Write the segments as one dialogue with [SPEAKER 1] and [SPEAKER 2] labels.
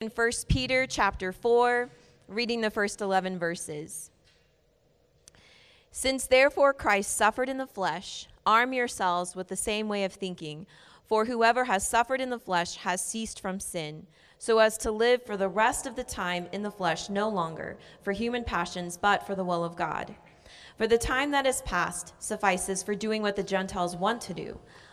[SPEAKER 1] in 1 Peter chapter 4, reading the first 11 verses. Since therefore Christ suffered in the flesh, arm yourselves with the same way of thinking, for whoever has suffered in the flesh has ceased from sin, so as to live for the rest of the time in the flesh no longer for human passions, but for the will of God. For the time that is past suffices for doing what the Gentiles want to do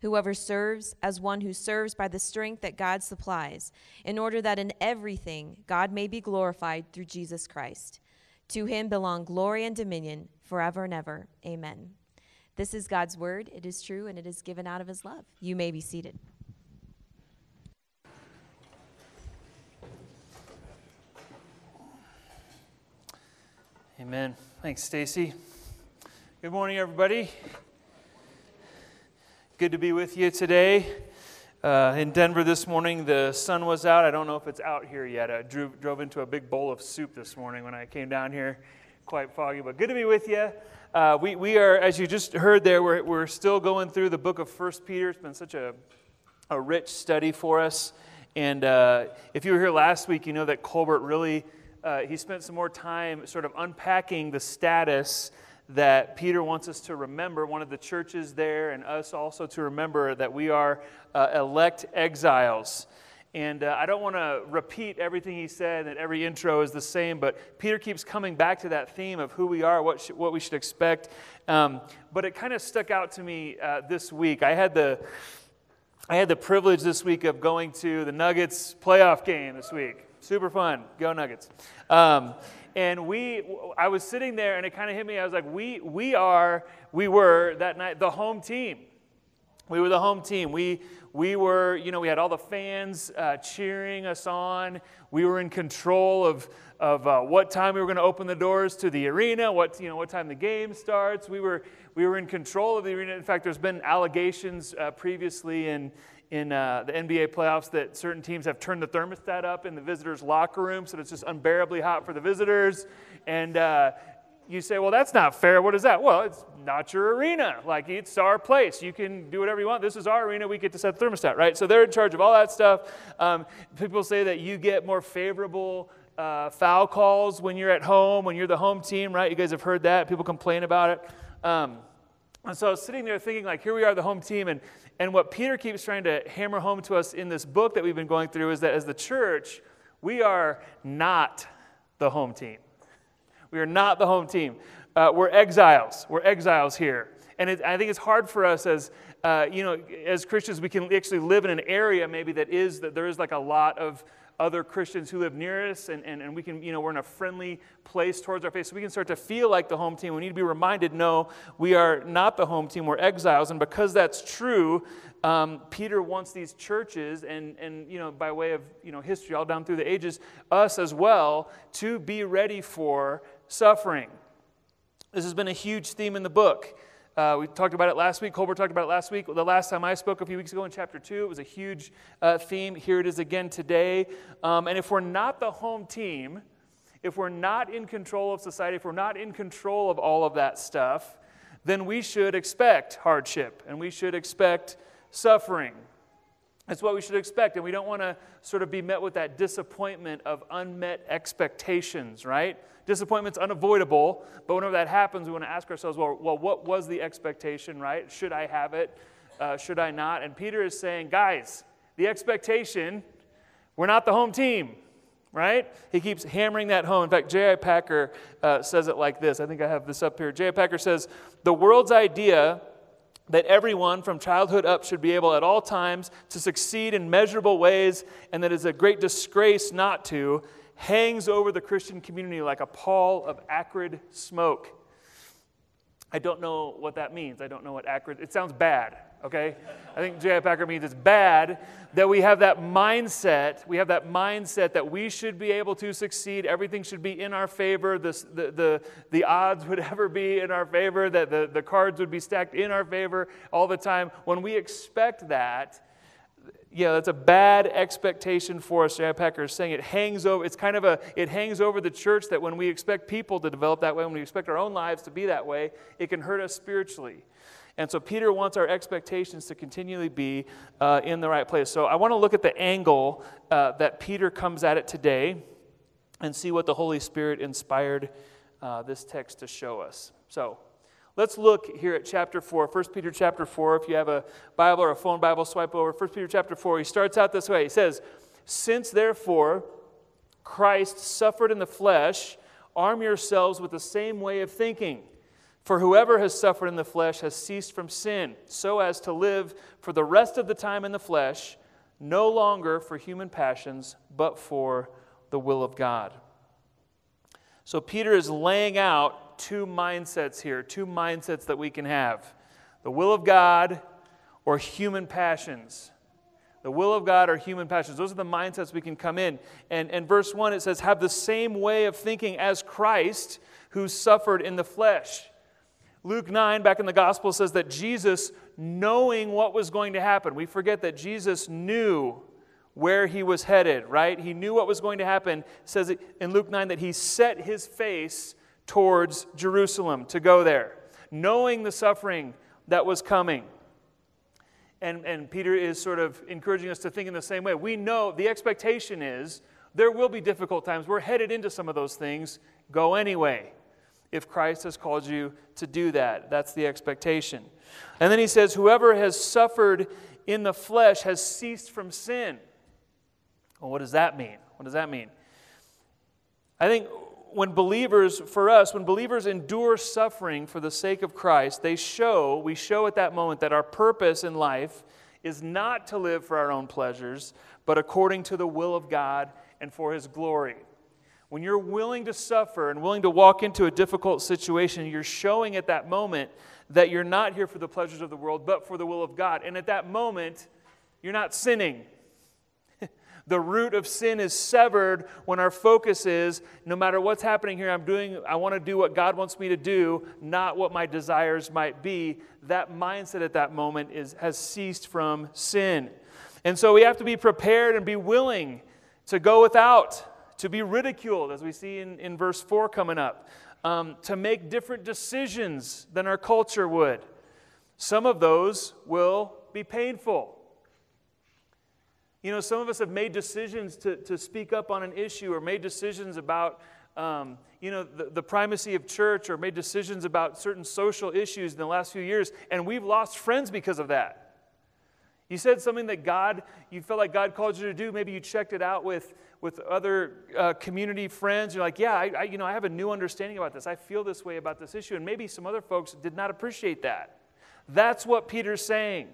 [SPEAKER 1] Whoever serves, as one who serves by the strength that God supplies, in order that in everything God may be glorified through Jesus Christ. To him belong glory and dominion forever and ever. Amen. This is God's word. It is true and it is given out of his love. You may be seated.
[SPEAKER 2] Amen. Thanks, Stacy. Good morning, everybody. Good to be with you today. Uh, in Denver this morning, the sun was out. I don't know if it's out here yet. I drew, drove into a big bowl of soup this morning when I came down here. Quite foggy, but good to be with you. Uh, we, we are, as you just heard there, we're, we're still going through the book of First Peter. It's been such a, a rich study for us. And uh, if you were here last week, you know that Colbert really, uh, he spent some more time sort of unpacking the status that Peter wants us to remember, one of the churches there, and us also to remember that we are uh, elect exiles. And uh, I don't want to repeat everything he said, that every intro is the same, but Peter keeps coming back to that theme of who we are, what, sh- what we should expect. Um, but it kind of stuck out to me uh, this week. I had, the, I had the privilege this week of going to the Nuggets playoff game this week. Super fun. Go Nuggets. Um, and we i was sitting there and it kind of hit me i was like we we are we were that night the home team. We were the home team. We we were you know we had all the fans uh, cheering us on. We were in control of of uh, what time we were going to open the doors to the arena what you know what time the game starts. We were we were in control of the arena. In fact there's been allegations uh, previously in in uh, the NBA playoffs that certain teams have turned the thermostat up in the visitors' locker room so that it's just unbearably hot for the visitors. And uh, you say, well, that's not fair. What is that? Well, it's not your arena. Like, it's our place. You can do whatever you want. This is our arena. We get to set the thermostat, right? So they're in charge of all that stuff. Um, people say that you get more favorable uh, foul calls when you're at home, when you're the home team, right? You guys have heard that. People complain about it. Um, and so I was sitting there thinking, like, here we are, the home team, and and what Peter keeps trying to hammer home to us in this book that we've been going through is that as the church, we are not the home team. We are not the home team. Uh, we're exiles. We're exiles here. And it, I think it's hard for us as, uh, you know, as Christians, we can actually live in an area maybe that is, that there is like a lot of other Christians who live near us, and, and, and we can, you know, we're in a friendly place towards our faith. So we can start to feel like the home team. We need to be reminded no, we are not the home team, we're exiles. And because that's true, um, Peter wants these churches, and, and, you know, by way of, you know, history all down through the ages, us as well, to be ready for suffering. This has been a huge theme in the book. Uh, we talked about it last week. Colbert talked about it last week. The last time I spoke a few weeks ago in chapter 2, it was a huge uh, theme. Here it is again today. Um, and if we're not the home team, if we're not in control of society, if we're not in control of all of that stuff, then we should expect hardship and we should expect suffering. That's what we should expect. And we don't want to sort of be met with that disappointment of unmet expectations, right? Disappointment's unavoidable, but whenever that happens, we want to ask ourselves, well, well what was the expectation, right? Should I have it? Uh, should I not? And Peter is saying, guys, the expectation, we're not the home team, right? He keeps hammering that home. In fact, J.I. Packer uh, says it like this. I think I have this up here. J.I. Packer says, the world's idea that everyone from childhood up should be able at all times to succeed in measurable ways, and that is a great disgrace not to, hangs over the Christian community like a pall of acrid smoke. I don't know what that means. I don't know what acrid, it sounds bad, okay? I think J.I. Packer means it's bad that we have that mindset. We have that mindset that we should be able to succeed. Everything should be in our favor. the, the, the odds would ever be in our favor, that the, the cards would be stacked in our favor all the time. When we expect that, yeah, that's a bad expectation for us. J.I. Packer is saying it hangs over, it's kind of a, it hangs over the church that when we expect people to develop that way, when we expect our own lives to be that way, it can hurt us spiritually. And so Peter wants our expectations to continually be uh, in the right place. So I want to look at the angle uh, that Peter comes at it today and see what the Holy Spirit inspired uh, this text to show us. So Let's look here at chapter 4, 1 Peter chapter 4. If you have a Bible or a phone Bible, swipe over 1 Peter chapter 4. He starts out this way. He says, Since therefore Christ suffered in the flesh, arm yourselves with the same way of thinking. For whoever has suffered in the flesh has ceased from sin, so as to live for the rest of the time in the flesh, no longer for human passions, but for the will of God. So Peter is laying out two mindsets here, two mindsets that we can have the will of God or human passions. The will of God or human passions. Those are the mindsets we can come in. And, and verse 1, it says, Have the same way of thinking as Christ, who suffered in the flesh. Luke 9, back in the gospel, says that Jesus, knowing what was going to happen, we forget that Jesus knew where he was headed, right? He knew what was going to happen. It says in Luke 9 that he set his face towards Jerusalem to go there, knowing the suffering that was coming. And, and Peter is sort of encouraging us to think in the same way. We know the expectation is there will be difficult times. We're headed into some of those things. Go anyway. If Christ has called you to do that, that's the expectation. And then he says, Whoever has suffered in the flesh has ceased from sin. Well, what does that mean? What does that mean? I think when believers, for us, when believers endure suffering for the sake of Christ, they show, we show at that moment that our purpose in life is not to live for our own pleasures, but according to the will of God and for His glory. When you're willing to suffer and willing to walk into a difficult situation, you're showing at that moment that you're not here for the pleasures of the world, but for the will of God. And at that moment, you're not sinning. The root of sin is severed when our focus is no matter what's happening here, I'm doing, I want to do what God wants me to do, not what my desires might be. That mindset at that moment is, has ceased from sin. And so we have to be prepared and be willing to go without, to be ridiculed, as we see in, in verse 4 coming up, um, to make different decisions than our culture would. Some of those will be painful. You know, some of us have made decisions to, to speak up on an issue or made decisions about, um, you know, the, the primacy of church or made decisions about certain social issues in the last few years, and we've lost friends because of that. You said something that God, you felt like God called you to do. Maybe you checked it out with, with other uh, community friends. You're like, yeah, I, I, you know, I have a new understanding about this. I feel this way about this issue. And maybe some other folks did not appreciate that. That's what Peter's saying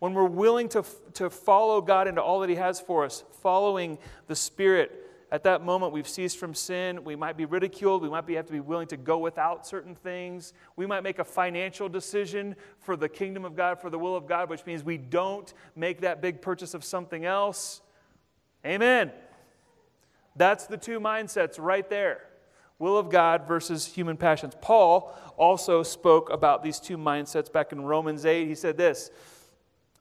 [SPEAKER 2] when we're willing to, to follow God into all that He has for us, following the Spirit, at that moment we've ceased from sin. We might be ridiculed. We might be, have to be willing to go without certain things. We might make a financial decision for the kingdom of God, for the will of God, which means we don't make that big purchase of something else. Amen. That's the two mindsets right there will of God versus human passions. Paul also spoke about these two mindsets back in Romans 8. He said this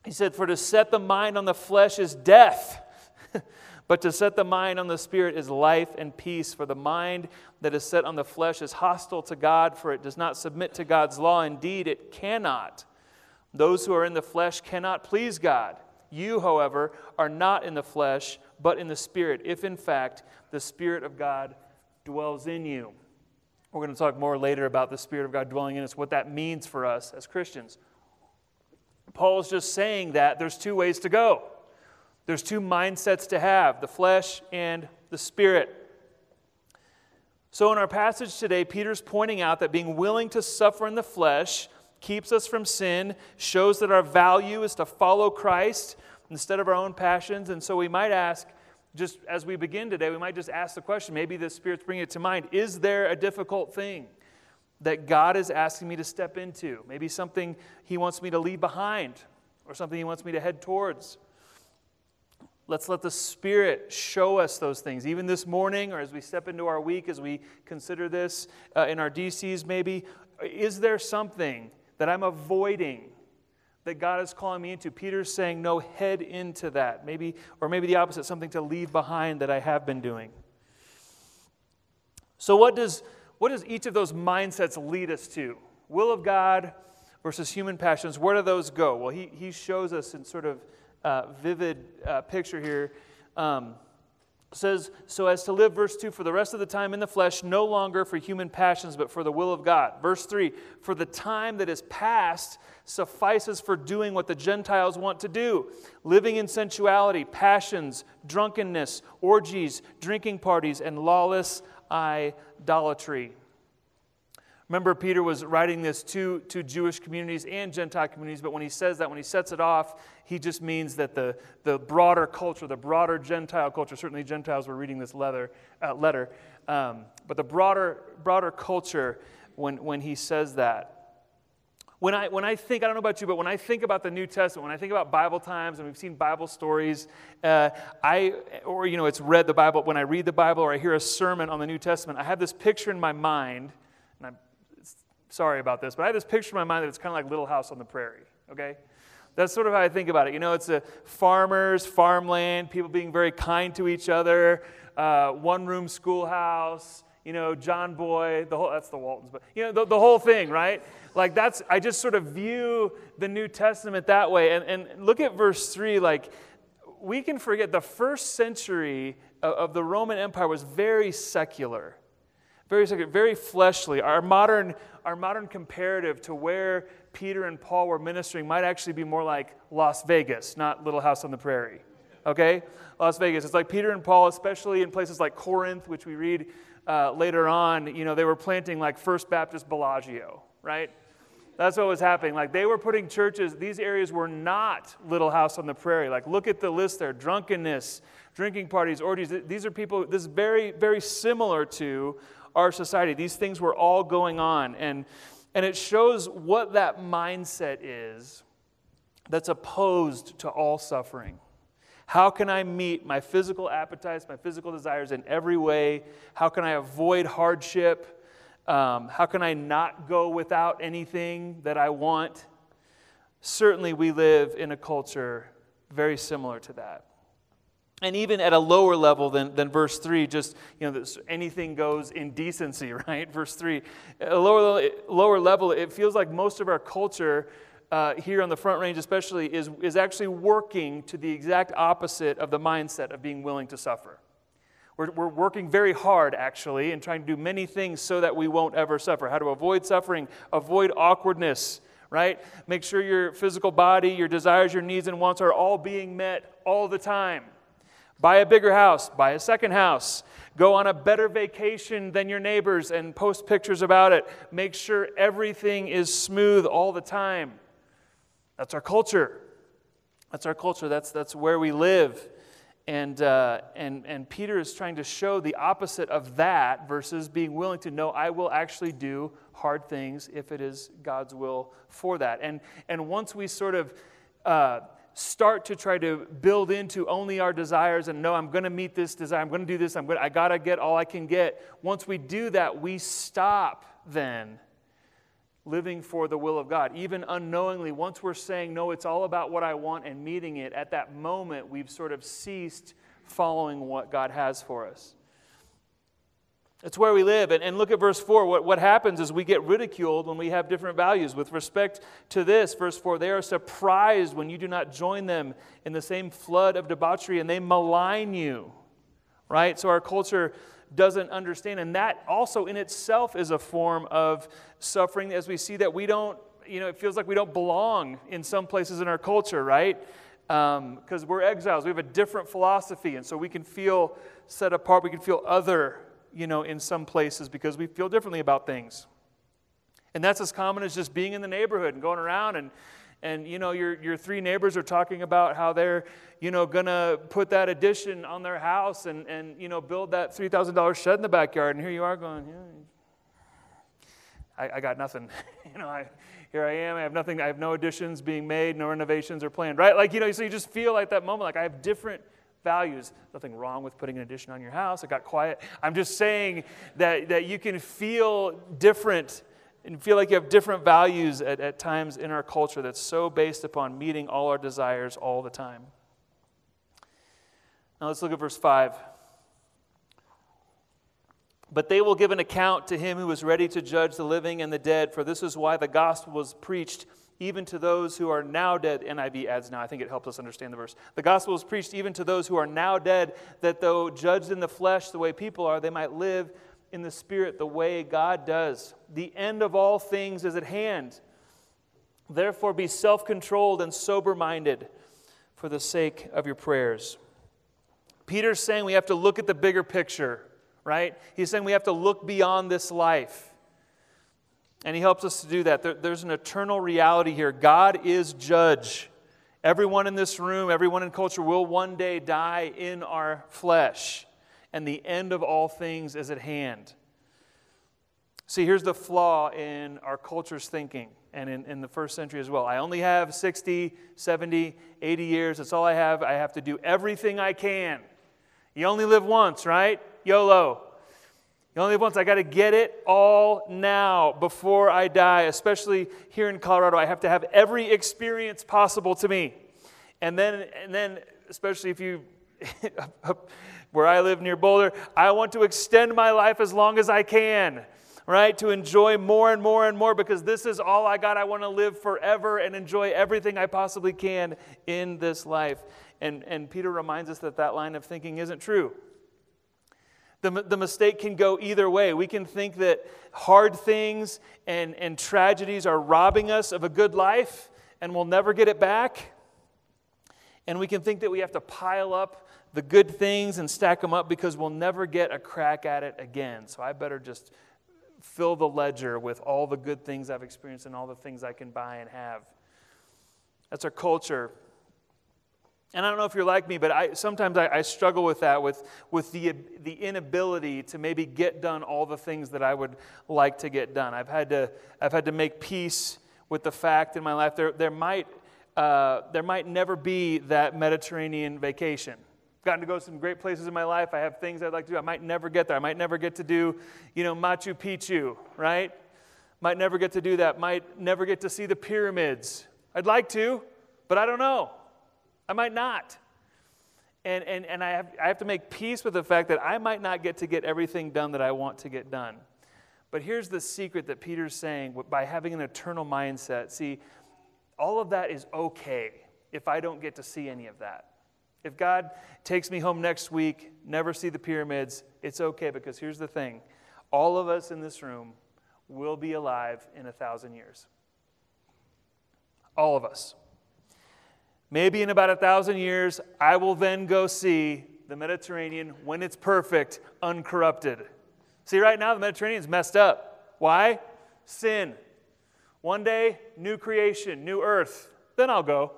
[SPEAKER 2] he said, For to set the mind on the flesh is death, but to set the mind on the spirit is life and peace. For the mind that is set on the flesh is hostile to God, for it does not submit to God's law. Indeed, it cannot. Those who are in the flesh cannot please God. You, however, are not in the flesh, but in the Spirit, if in fact the Spirit of God dwells in you. We're going to talk more later about the Spirit of God dwelling in us, what that means for us as Christians. Paul's just saying that there's two ways to go. There's two mindsets to have the flesh and the spirit. So, in our passage today, Peter's pointing out that being willing to suffer in the flesh keeps us from sin, shows that our value is to follow Christ instead of our own passions. And so we might ask, just as we begin today, we might just ask the question maybe the Spirit's bringing it to mind Is there a difficult thing that God is asking me to step into? Maybe something He wants me to leave behind or something He wants me to head towards. Let's let the Spirit show us those things, even this morning or as we step into our week, as we consider this uh, in our DCs, maybe. Is there something that I'm avoiding that God is calling me into? Peter's saying, no, head into that. Maybe, or maybe the opposite, something to leave behind that I have been doing. So, what does, what does each of those mindsets lead us to? Will of God versus human passions, where do those go? Well, he, he shows us in sort of uh, vivid uh, picture here. Um, says, so as to live, verse 2, for the rest of the time in the flesh, no longer for human passions, but for the will of God. Verse 3, for the time that is past suffices for doing what the Gentiles want to do living in sensuality, passions, drunkenness, orgies, drinking parties, and lawless idolatry. Remember, Peter was writing this to, to Jewish communities and Gentile communities, but when he says that, when he sets it off, he just means that the, the broader culture, the broader Gentile culture, certainly Gentiles were reading this letter, uh, letter um, but the broader, broader culture, when, when he says that. When I, when I think, I don't know about you, but when I think about the New Testament, when I think about Bible times and we've seen Bible stories, uh, I, or, you know, it's read the Bible, when I read the Bible or I hear a sermon on the New Testament, I have this picture in my mind, sorry about this, but I have this picture in my mind that it's kind of like Little House on the Prairie, okay? That's sort of how I think about it. You know, it's a farmers, farmland, people being very kind to each other, uh, one room schoolhouse, you know, John Boy, the whole, that's the Waltons, but, you know, the, the whole thing, right? Like that's, I just sort of view the New Testament that way. And, and look at verse 3, like, we can forget the first century of, of the Roman Empire was very secular very secular, very fleshly. Our modern, our modern comparative to where Peter and Paul were ministering might actually be more like Las Vegas, not Little House on the Prairie. Okay? Las Vegas. It's like Peter and Paul, especially in places like Corinth, which we read uh, later on, you know, they were planting like First Baptist Bellagio, right? That's what was happening. Like they were putting churches, these areas were not Little House on the Prairie. Like look at the list there drunkenness, drinking parties, orgies. These are people, this is very, very similar to our society. These things were all going on. And, and it shows what that mindset is that's opposed to all suffering. How can I meet my physical appetites, my physical desires in every way? How can I avoid hardship? Um, how can I not go without anything that I want? Certainly, we live in a culture very similar to that and even at a lower level than, than verse 3 just you know anything goes in decency right? Verse 3 at a lower, lower level it feels like most of our culture uh, here on the front range especially is, is actually working to the exact opposite of the mindset of being willing to suffer. We're, we're working very hard actually and trying to do many things so that we won't ever suffer. How to avoid suffering avoid awkwardness right? Make sure your physical body your desires your needs and wants are all being met all the time Buy a bigger house, buy a second house. Go on a better vacation than your neighbors and post pictures about it. Make sure everything is smooth all the time. That's our culture. That's our culture. That's, that's where we live. And, uh, and, and Peter is trying to show the opposite of that versus being willing to know I will actually do hard things if it is God's will for that. And, and once we sort of uh, start to try to build into only our desires and no, I'm going to meet this desire, I'm going to do this, I'm going I got to get all I can get. Once we do that, we stop then living for the will of God. Even unknowingly, once we're saying, no, it's all about what I want and meeting it, at that moment, we've sort of ceased following what God has for us. It's where we live. And, and look at verse 4. What, what happens is we get ridiculed when we have different values. With respect to this, verse 4, they are surprised when you do not join them in the same flood of debauchery and they malign you. Right? So our culture doesn't understand. And that also in itself is a form of suffering as we see that we don't, you know, it feels like we don't belong in some places in our culture, right? Because um, we're exiles. We have a different philosophy. And so we can feel set apart. We can feel other you know, in some places because we feel differently about things. And that's as common as just being in the neighborhood and going around and and you know your, your three neighbors are talking about how they're you know gonna put that addition on their house and, and you know build that $3000 shed in the backyard. And here you are going yeah, I, I got nothing. You know I, here i am. I have nothing. I have no additions being made no renovations are planned right? Like you know so you just feel like that moment like i have different values nothing wrong with putting an addition on your house i got quiet i'm just saying that, that you can feel different and feel like you have different values at, at times in our culture that's so based upon meeting all our desires all the time. Now let's look at verse 5. But they will give an account to him who is ready to judge the living and the dead, for this is why the gospel was preached even to those who are now dead. NIV adds now, I think it helps us understand the verse. The gospel is preached even to those who are now dead, that though judged in the flesh the way people are, they might live in the Spirit the way God does. The end of all things is at hand. Therefore, be self controlled and sober minded for the sake of your prayers. Peter's saying we have to look at the bigger picture, right? He's saying we have to look beyond this life. And he helps us to do that. There, there's an eternal reality here. God is judge. Everyone in this room, everyone in culture will one day die in our flesh and the end of all things is at hand. See, here's the flaw in our culture's thinking and in, in the first century as well. I only have 60, 70, 80 years. That's all I have. I have to do everything I can. You only live once, right? YOLO. You only live once. I got to get it all now before I die, especially here in Colorado. I have to have every experience possible to me. And then, and then especially if you where I live near Boulder, I want to extend my life as long as I can, right? To enjoy more and more and more because this is all I got. I want to live forever and enjoy everything I possibly can in this life. And, and Peter reminds us that that line of thinking isn't true. The, the mistake can go either way. We can think that hard things and, and tragedies are robbing us of a good life and we'll never get it back. And we can think that we have to pile up the good things and stack them up because we'll never get a crack at it again. So I better just fill the ledger with all the good things I've experienced and all the things I can buy and have. That's our culture. And I don't know if you're like me, but I, sometimes I, I, struggle with that, with, with the, the inability to maybe get done all the things that I would like to get done. I've had to, I've had to make peace with the fact in my life there, there, might, uh, there might never be that Mediterranean vacation I've gotten to go to some great places in my life. I have things I'd like to do. I might never get there. I might never get to do, you know, Machu Picchu, right? Might never get to do that. Might never get to see the pyramids. I'd like to, but I don't know. I might not. And, and, and I, have, I have to make peace with the fact that I might not get to get everything done that I want to get done. But here's the secret that Peter's saying by having an eternal mindset. See, all of that is okay if I don't get to see any of that. If God takes me home next week, never see the pyramids, it's okay because here's the thing all of us in this room will be alive in a thousand years. All of us. Maybe in about a thousand years, I will then go see the Mediterranean when it's perfect, uncorrupted. See, right now, the Mediterranean is messed up. Why? Sin. One day, new creation, new earth. Then I'll go.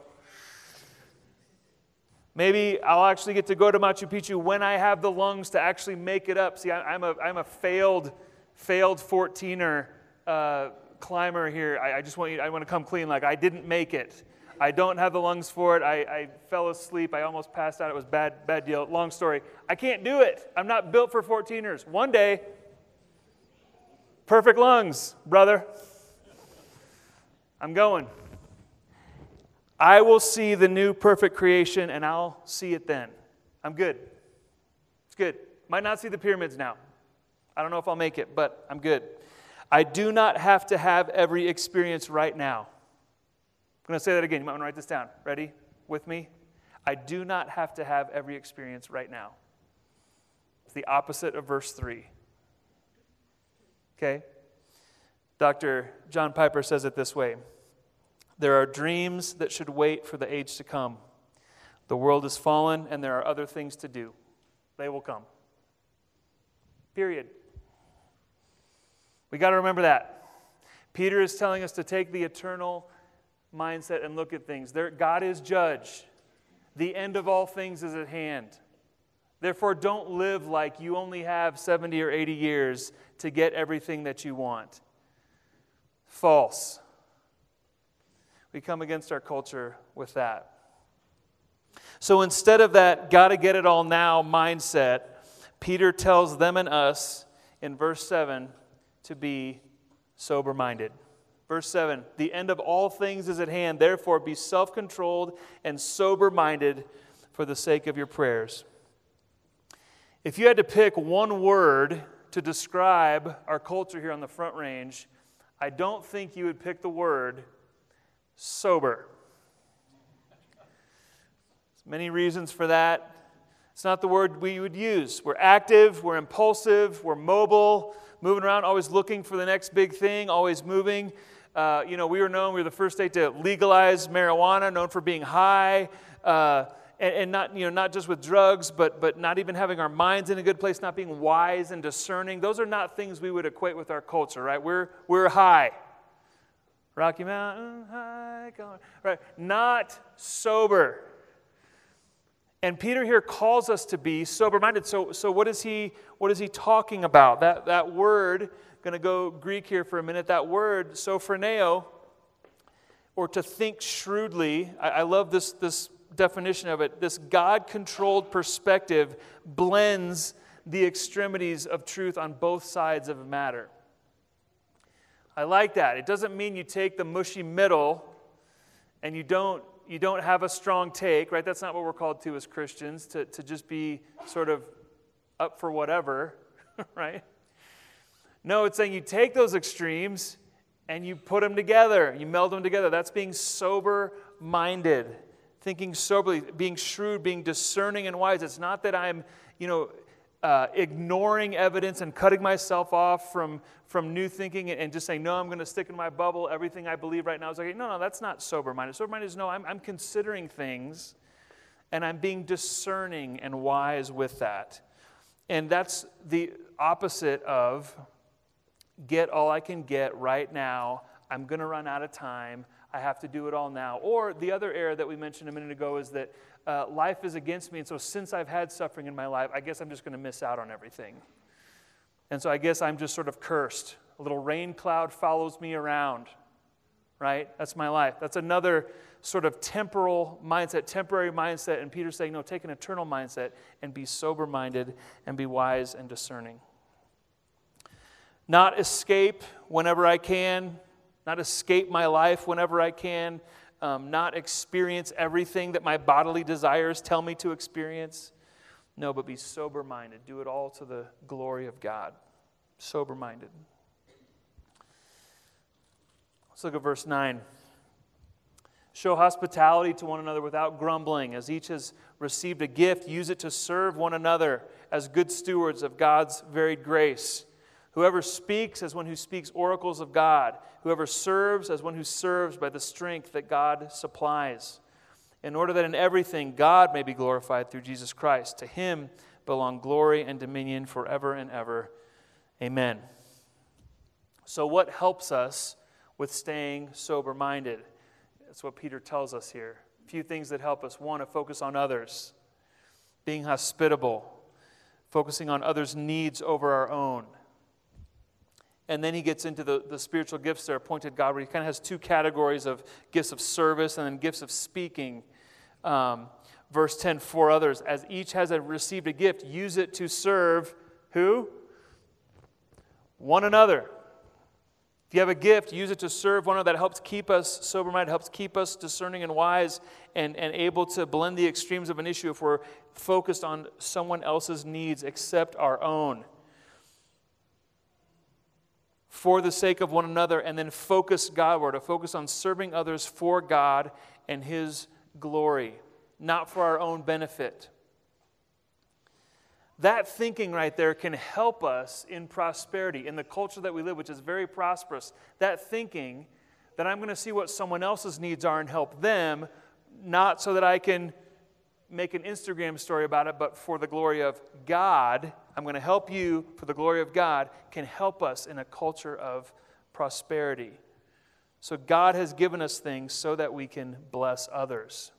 [SPEAKER 2] Maybe I'll actually get to go to Machu Picchu when I have the lungs to actually make it up. See, I'm a, I'm a failed, failed 14er uh, climber here. I, I, just want you, I want to come clean. Like, I didn't make it. I don't have the lungs for it. I, I fell asleep. I almost passed out. It was bad, bad deal. Long story. I can't do it. I'm not built for 14ers. One day, perfect lungs, brother. I'm going. I will see the new perfect creation and I'll see it then. I'm good. It's good. Might not see the pyramids now. I don't know if I'll make it, but I'm good. I do not have to have every experience right now. I'm going to say that again. You might want to write this down. Ready? With me? I do not have to have every experience right now. It's the opposite of verse 3. Okay? Dr. John Piper says it this way there are dreams that should wait for the age to come. The world is fallen, and there are other things to do. They will come. Period. We got to remember that. Peter is telling us to take the eternal mindset and look at things. There, God is judge. The end of all things is at hand. Therefore, don't live like you only have 70 or 80 years to get everything that you want. False. We come against our culture with that. So instead of that, gotta get it all now mindset, Peter tells them and us in verse 7 to be sober minded. Verse 7 The end of all things is at hand, therefore be self controlled and sober minded for the sake of your prayers. If you had to pick one word to describe our culture here on the Front Range, I don't think you would pick the word sober. There's many reasons for that. It's not the word we would use. We're active, we're impulsive, we're mobile, moving around, always looking for the next big thing, always moving. Uh, you know, we were known, we were the first state to legalize marijuana, known for being high. Uh, and, and, not, you know, not just with drugs, but, but not even having our minds in a good place, not being wise and discerning. Those are not things we would equate with our culture, right? We're, we're high. Rocky Mountain, high, right? Not sober. And Peter here calls us to be sober minded. So, so what, is he, what is he talking about? That, that word, going to go Greek here for a minute, that word, sophroneo, or to think shrewdly. I, I love this, this definition of it. This God controlled perspective blends the extremities of truth on both sides of a matter. I like that. It doesn't mean you take the mushy middle and you don't you don't have a strong take, right? That's not what we're called to as Christians, to, to just be sort of up for whatever, right? No, it's saying you take those extremes and you put them together, you meld them together. That's being sober minded, thinking soberly, being shrewd, being discerning and wise. It's not that I'm, you know, uh, ignoring evidence and cutting myself off from, from new thinking and, just saying, no, I'm going to stick in my bubble. Everything I believe right now is like, no, no, that's not sober minded. Sober minded is no, I'm, I'm considering things and I'm being discerning and wise with that. And that's the opposite of get all I can get right now. I'm going to run out of time. I have to do it all now. Or the other error that we mentioned a minute ago is that uh, life is against me. And so, since I've had suffering in my life, I guess I'm just going to miss out on everything. And so, I guess I'm just sort of cursed. A little rain cloud follows me around, right? That's my life. That's another sort of temporal mindset, temporary mindset. And Peter's saying, no, take an eternal mindset and be sober minded and be wise and discerning. Not escape whenever I can, not escape my life whenever I can, um, not experience everything that my bodily desires tell me to experience. No, but be sober minded. Do it all to the glory of God. Sober minded. Let's look at verse 9. Show hospitality to one another without grumbling. As each has received a gift, use it to serve one another as good stewards of God's varied grace. Whoever speaks as one who speaks oracles of God. Whoever serves as one who serves by the strength that God supplies. In order that in everything God may be glorified through Jesus Christ. To him belong glory and dominion forever and ever. Amen. So, what helps us with staying sober minded? That's what Peter tells us here. A few things that help us. One, to focus on others, being hospitable, focusing on others' needs over our own and then he gets into the, the spiritual gifts that are appointed God, where he kind of has two categories of gifts of service and then gifts of speaking. Um, verse 10 For others, as each has a, received a gift, use it to serve who? One another. If you have a gift, use it to serve one another. That helps keep us sober minded, helps keep us discerning and wise and, and able to blend the extremes of an issue if we're focused on someone else's needs except our own for the sake of one another and then focus Godward, to focus on serving others for God and His glory, not for our own benefit. That thinking right there can help us in prosperity, in the culture that we live, which is very prosperous. That thinking that I'm going to see what someone else's needs are and help them, not so that I can make an Instagram story about it, but for the glory of God, I'm going to help you for the glory of God, can help us in a culture of prosperity. So God has given us things so that we can bless others.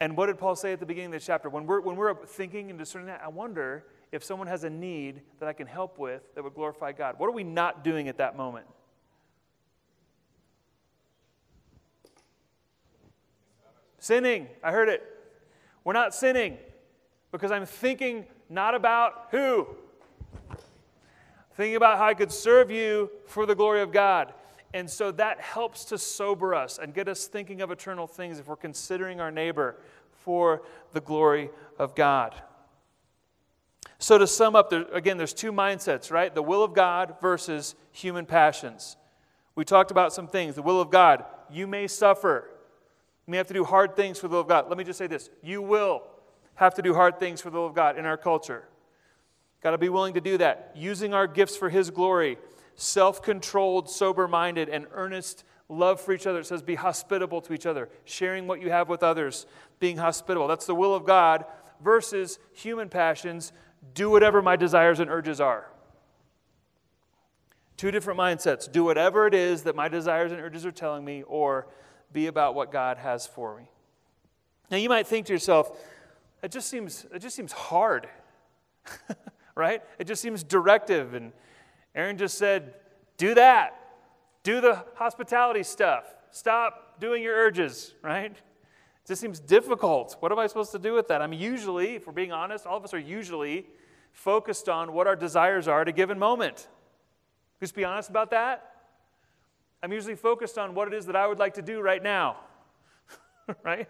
[SPEAKER 2] And what did Paul say at the beginning of the chapter? When we're, when we're thinking and discerning that, I wonder if someone has a need that I can help with that would glorify God. What are we not doing at that moment? Sinning. I heard it. We're not sinning because I'm thinking not about who. Thinking about how I could serve you for the glory of God. And so that helps to sober us and get us thinking of eternal things if we're considering our neighbor for the glory of God. So, to sum up, there, again, there's two mindsets, right? The will of God versus human passions. We talked about some things. The will of God, you may suffer. You may have to do hard things for the will of God. Let me just say this you will have to do hard things for the will of God in our culture. Got to be willing to do that, using our gifts for His glory, self controlled, sober minded, and earnest love for each other. It says, be hospitable to each other, sharing what you have with others, being hospitable. That's the will of God versus human passions, do whatever my desires and urges are. Two different mindsets. Do whatever it is that my desires and urges are telling me, or be about what God has for me. Now you might think to yourself, it just seems, it just seems hard, right? It just seems directive. And Aaron just said, do that. Do the hospitality stuff. Stop doing your urges, right? It just seems difficult. What am I supposed to do with that? I'm usually, if we're being honest, all of us are usually focused on what our desires are at a given moment. Just be honest about that. I'm usually focused on what it is that I would like to do right now, right?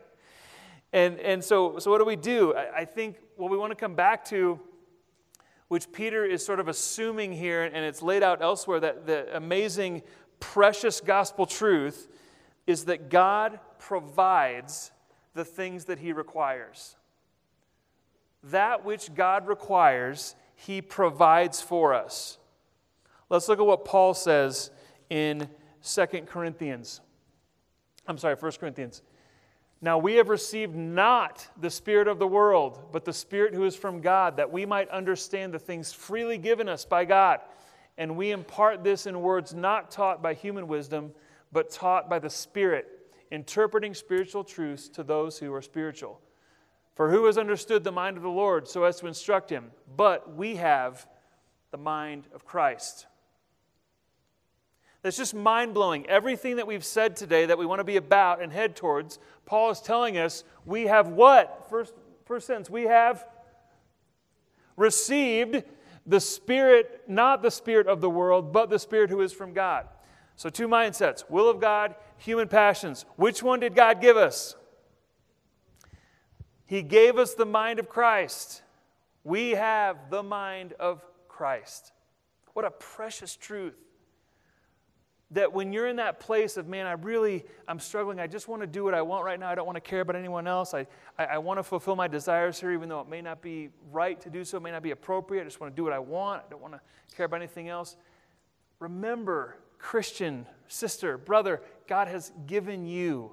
[SPEAKER 2] And, and so, so, what do we do? I, I think what we want to come back to, which Peter is sort of assuming here, and it's laid out elsewhere, that the amazing, precious gospel truth is that God provides the things that he requires. That which God requires, he provides for us. Let's look at what Paul says in 2 Corinthians. I'm sorry, 1 Corinthians. Now we have received not the Spirit of the world, but the Spirit who is from God, that we might understand the things freely given us by God. And we impart this in words not taught by human wisdom, but taught by the Spirit, interpreting spiritual truths to those who are spiritual. For who has understood the mind of the Lord so as to instruct him? But we have the mind of Christ. That's just mind blowing. Everything that we've said today that we want to be about and head towards, Paul is telling us we have what? First, first sentence, we have received the Spirit, not the Spirit of the world, but the Spirit who is from God. So, two mindsets will of God, human passions. Which one did God give us? He gave us the mind of Christ. We have the mind of Christ. What a precious truth that when you're in that place of man i really i'm struggling. I just want to do what i want right now. I don't want to care about anyone else. I, I, I, want to fulfill my desires here even though it may not be right to do so. It may not be appropriate. I just want to do what i want. I don't want to care about anything else. Remember christian sister brother god has given you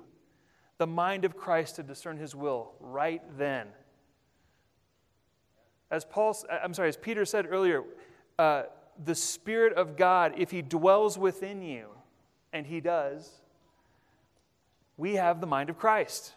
[SPEAKER 2] the mind of christ to discern his will right then. As paul i'm sorry as peter said earlier uh, the Spirit of God, if He dwells within you, and He does, we have the mind of Christ.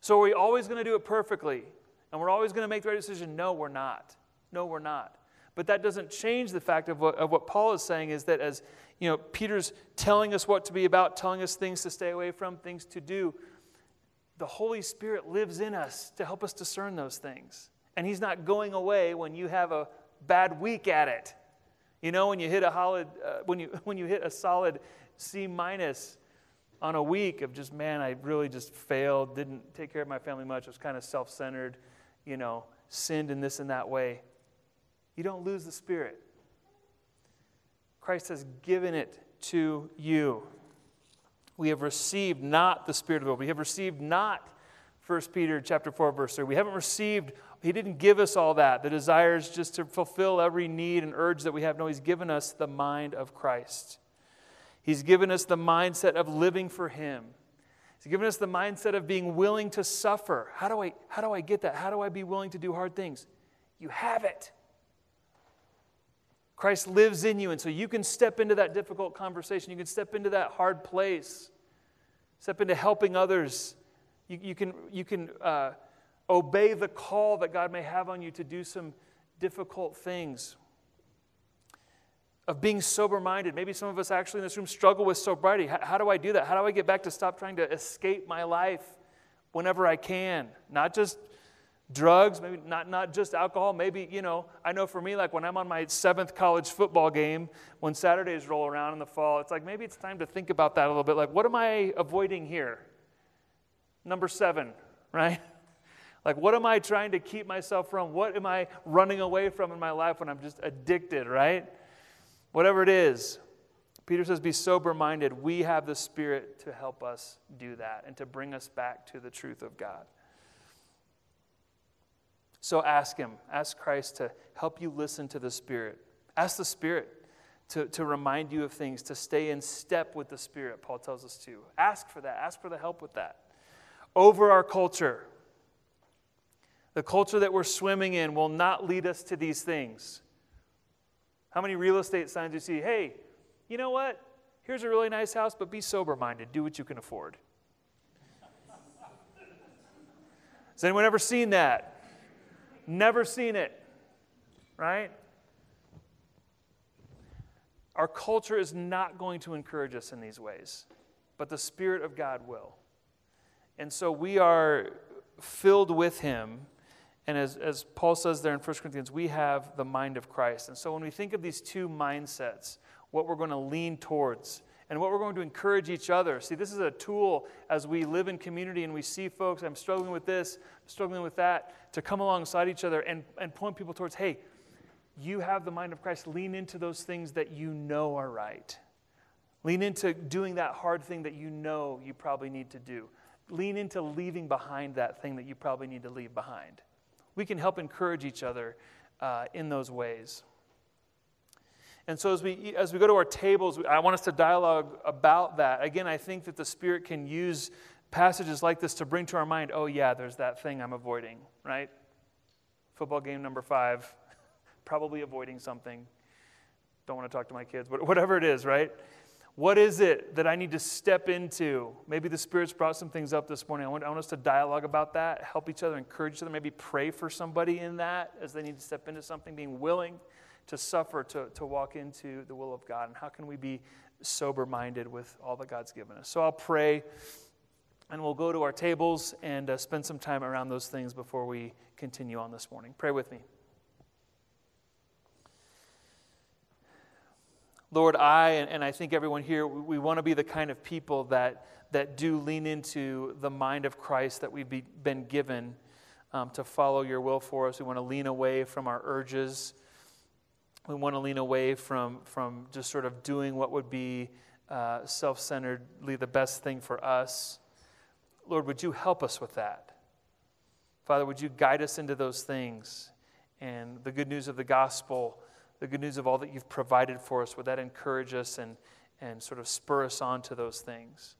[SPEAKER 2] So are we always going to do it perfectly? And we're always going to make the right decision? No, we're not. No, we're not. But that doesn't change the fact of what, of what Paul is saying is that as you know, Peter's telling us what to be about, telling us things to stay away from, things to do, the Holy Spirit lives in us to help us discern those things. And He's not going away when you have a bad week at it. You know, when you hit a solid, uh, when you when you hit a solid C minus on a week of just man, I really just failed, didn't take care of my family much, was kind of self-centered, you know, sinned in this and that way. You don't lose the spirit. Christ has given it to you. We have received not the spirit of the. We have received not 1 Peter chapter 4 verse 3. We haven't received he didn't give us all that, the desires just to fulfill every need and urge that we have. No, He's given us the mind of Christ. He's given us the mindset of living for Him. He's given us the mindset of being willing to suffer. How do I, how do I get that? How do I be willing to do hard things? You have it. Christ lives in you, and so you can step into that difficult conversation. You can step into that hard place, step into helping others. You, you can, you can uh, obey the call that God may have on you to do some difficult things. Of being sober minded. Maybe some of us actually in this room struggle with sobriety. How, how do I do that? How do I get back to stop trying to escape my life whenever I can? Not just drugs, maybe not, not just alcohol, maybe, you know, I know for me, like when I'm on my seventh college football game, when Saturdays roll around in the fall, it's like maybe it's time to think about that a little bit. Like, what am I avoiding here? Number seven, right? Like, what am I trying to keep myself from? What am I running away from in my life when I'm just addicted, right? Whatever it is. Peter says, Be sober minded. We have the Spirit to help us do that and to bring us back to the truth of God. So ask Him, ask Christ to help you listen to the Spirit. Ask the Spirit to, to remind you of things, to stay in step with the Spirit, Paul tells us to. Ask for that, ask for the help with that. Over our culture, the culture that we're swimming in will not lead us to these things. How many real estate signs do you see? Hey, you know what? Here's a really nice house, but be sober minded. Do what you can afford. Has anyone ever seen that? Never seen it, right? Our culture is not going to encourage us in these ways, but the Spirit of God will. And so we are filled with Him. And as, as Paul says there in 1 Corinthians, we have the mind of Christ. And so when we think of these two mindsets, what we're going to lean towards, and what we're going to encourage each other. See, this is a tool as we live in community and we see folks, I'm struggling with this, I'm struggling with that, to come alongside each other and, and point people towards, hey, you have the mind of Christ. Lean into those things that you know are right. Lean into doing that hard thing that you know you probably need to do. Lean into leaving behind that thing that you probably need to leave behind. We can help encourage each other uh, in those ways. And so as we, as we go to our tables, I want us to dialogue about that. Again, I think that the Spirit can use passages like this to bring to our mind, oh, yeah, there's that thing I'm avoiding, right? Football game number five, probably avoiding something. Don't want to talk to my kids, but whatever it is, right? What is it that I need to step into? Maybe the Spirit's brought some things up this morning. I want, I want, us to dialogue about that, help each other, encourage each other, maybe pray for somebody in that as they need to step into something, being willing to suffer to, to walk into the will of God? And how can we be sober minded with all that God's given us? So I'll pray and we'll go to our tables and uh, spend some time around those things before we continue on this morning. Pray with me. Lord, I and, I think everyone here, we, want to be the kind of people that, that do lean into the mind of Christ that we've be, been given um, to follow your will for us. We want to lean away from our urges we want to lean away from, from just sort of doing what would be uh, self centeredly the best thing for us. Lord, would you help us with that? Father, would you guide us into those things? And the good news of the gospel, the good news of all that you've provided for us, would that encourage us and, and sort of spur us on to those things?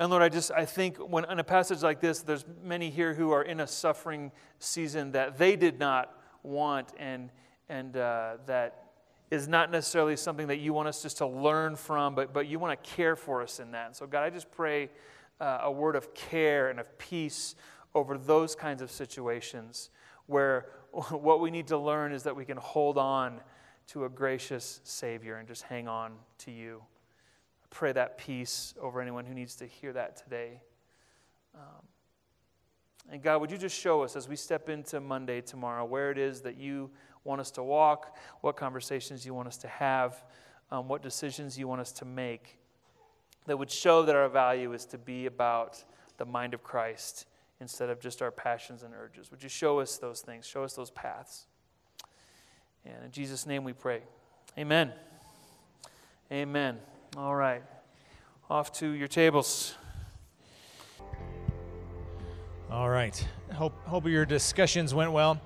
[SPEAKER 2] And Lord, I just I think when in a passage like this, there's many here who are in a suffering season that they did not want and, and uh, that is not necessarily something that you want us just to learn from, but, but you want to care for us in that. And so, God, I just pray uh, a word of care and of peace over those kinds of situations where what we need to learn is that we can hold on to a gracious Savior and just hang on to you. I pray that peace over anyone who needs to hear that today. Um, and God, would you just show us as we step into Monday tomorrow where it is that you want us to walk, what conversations you want us to have, um, what decisions you want us to make that would show that our value is to be about the mind of Christ instead of just our passions and urges. Would you show us those things? Show us those paths. And in Jesus' name we pray. Amen. Amen. All right. Off to your tables.
[SPEAKER 3] All right. Hope, hope your discussions went well.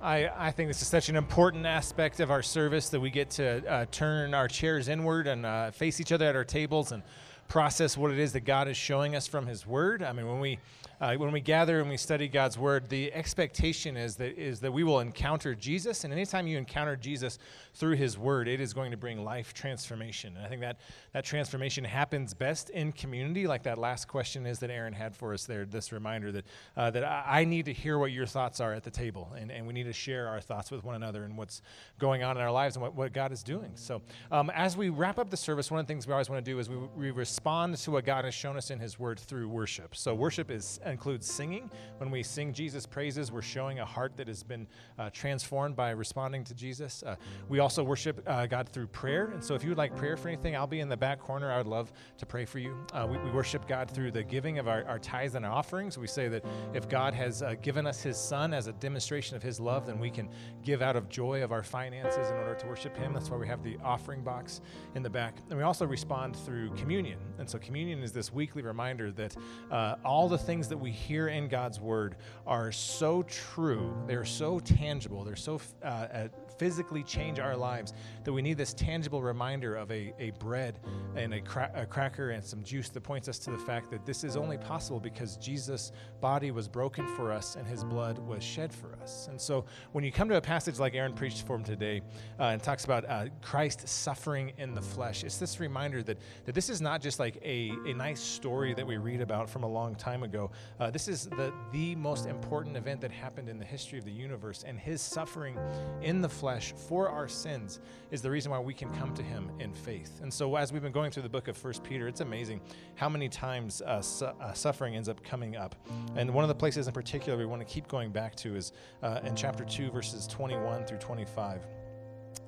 [SPEAKER 3] I, I think this is such an important aspect of our service that we get to uh, turn our chairs inward and uh, face each other at our tables and process what it is that God is showing us from His Word. I mean, when we uh, when we gather and we study God's word, the expectation is that is that we will encounter Jesus, and anytime you encounter Jesus through His word, it is going to bring life transformation. And I think that that transformation happens best in community, like that last question is that Aaron had for us there. This reminder that uh, that I need to hear what your thoughts are at the table, and, and we need to share our thoughts with one another and what's going on in our lives and what, what God is doing. So, um, as we wrap up the service, one of the things we always want to do is we, we respond to what God has shown us in His Word through worship. So, worship is includes singing. When we sing Jesus praises, we're showing a heart that has been uh, transformed by responding to Jesus. Uh, we also worship uh, God through prayer. And so if you would like prayer for anything, I'll be in the back corner. I would love to pray for you. Uh, we, we, worship God through the giving of our, our tithes and offerings. We say that if God has uh, given us his son as a demonstration of his love, then we can give out of joy of our finances in order to worship him. That's why we have the offering box in the back. And we also respond through communion. And so communion is this weekly reminder that uh, all the things that we hear hear in God's word are so true, they're so tangible, they're so uh, uh, physically change our lives that we need this tangible reminder of a, a bread and a, cra- a cracker and some juice that points us to the fact that this is only possible because Jesus' body was broken for us and his blood was shed for us. And so when you come to a passage like Aaron preached for him today uh, and talks about uh, Christ suffering in the flesh, it's this reminder that, that this is not just like a, a nice story that we read about from a long time ago. Uh, this is the, the most important event that happened in the history of the universe, and his suffering in the flesh for our sins is the reason why we can come to him in faith. And so, as we've been going through the book of First Peter, it's amazing how many times uh, su- uh, suffering ends up coming up. And one of the places in particular we want to keep going back to is uh, in chapter 2, verses 21 through 25.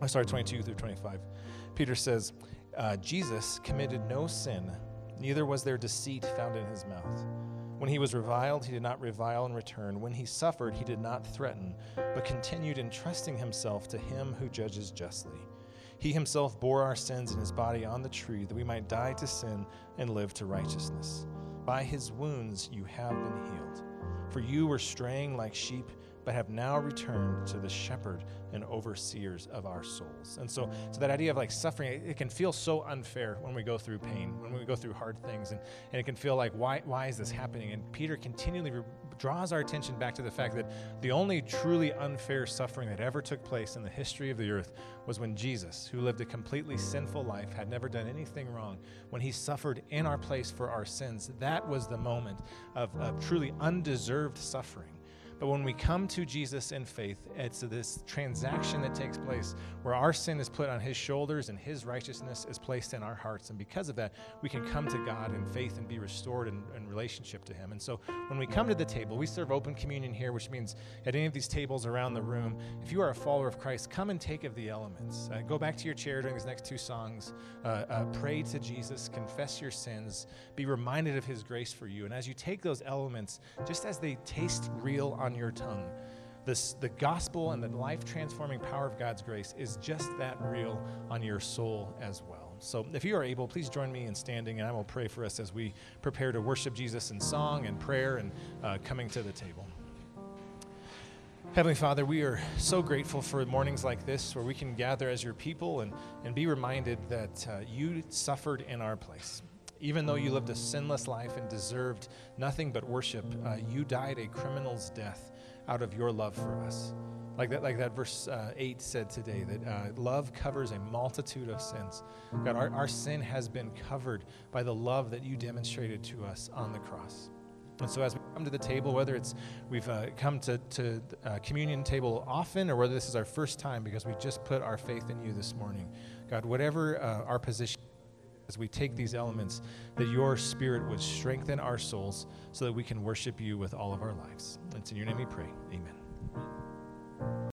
[SPEAKER 3] I'm sorry, 22 through 25. Peter says, uh, Jesus committed no sin, neither was there deceit found in his mouth. When he was reviled, he did not revile in return. When he suffered, he did not threaten, but continued entrusting himself to him who judges justly. He himself bore our sins in his body on the tree, that we might die to sin and live to righteousness. By his wounds you have been healed. For you were straying like sheep but have now returned to the shepherd and overseers of our souls. And so, so that idea of like suffering, it, can feel so unfair when we go through pain, when we go through hard things, and, and it can feel like, why, why is this happening? And Peter continually re- draws our attention back to the fact that the only truly unfair suffering that ever took place in the history of the earth was when Jesus, who lived a completely sinful life, had never done anything wrong, when he suffered in our place for our sins. That was the moment of, of truly undeserved suffering. But when we come to Jesus in faith, it's this transaction that takes place where our sin is put on his shoulders and his righteousness is placed in our hearts. And because of that, we can come to God in faith and be restored in, in relationship to him. And so when we come to the table, we serve open communion here, which means at any of these tables around the room, if you are a follower of Christ, come and take of the elements. Uh, go back to your chair during these next two songs. Uh, uh, pray to Jesus, confess your sins, be reminded of his grace for you. And as you take those elements, just as they taste real on on your tongue. This, the gospel and the life transforming power of God's grace is just that real on your soul as well. So, if you are able, please join me in standing, and I will pray for us as we prepare to worship Jesus in song and prayer and uh, coming to the table. Heavenly Father, we are so grateful for mornings like this where we can gather as your people and, and be reminded that uh, you suffered in our place. Even though you lived a sinless life and deserved nothing but worship, uh, you died a criminal's death out of your love for us. Like that, like that verse uh, 8 said today, that uh, love covers a multitude of sins. God, our, our sin has been covered by the love that you demonstrated to us on the cross. And so, as we come to the table, whether it's we've uh, come to, to uh, communion table often or whether this is our first time because we just put our faith in you this morning, God, whatever uh, our position as we take these elements, that your spirit would strengthen our souls so that we can worship you with all of our lives. It's in your name we pray. Amen.